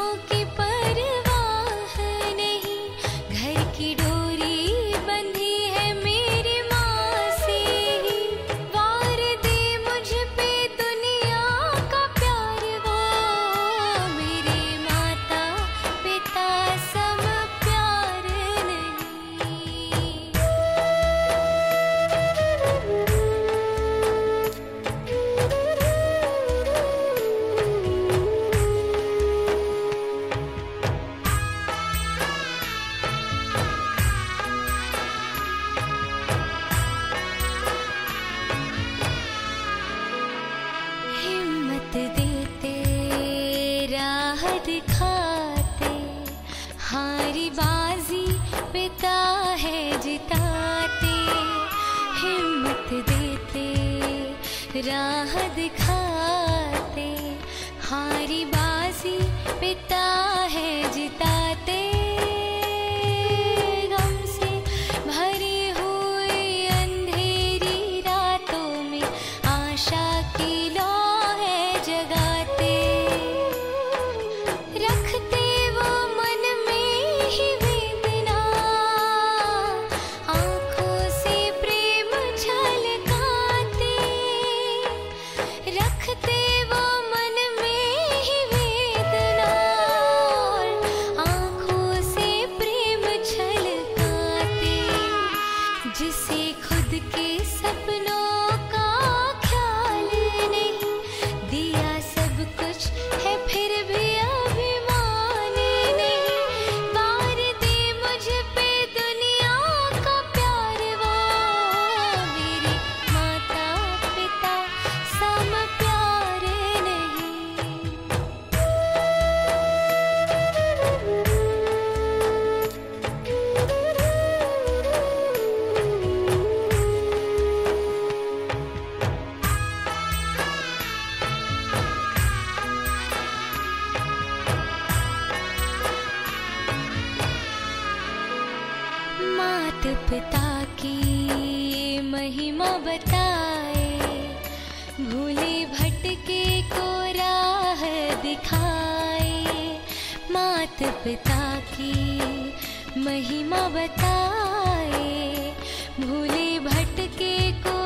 時 राह दिखाते हारी बाजी पिता see पिता की महिमा बताए, भूले भटके को राह दिखाए। मात पिता की महिमा बताए, भूले भटके को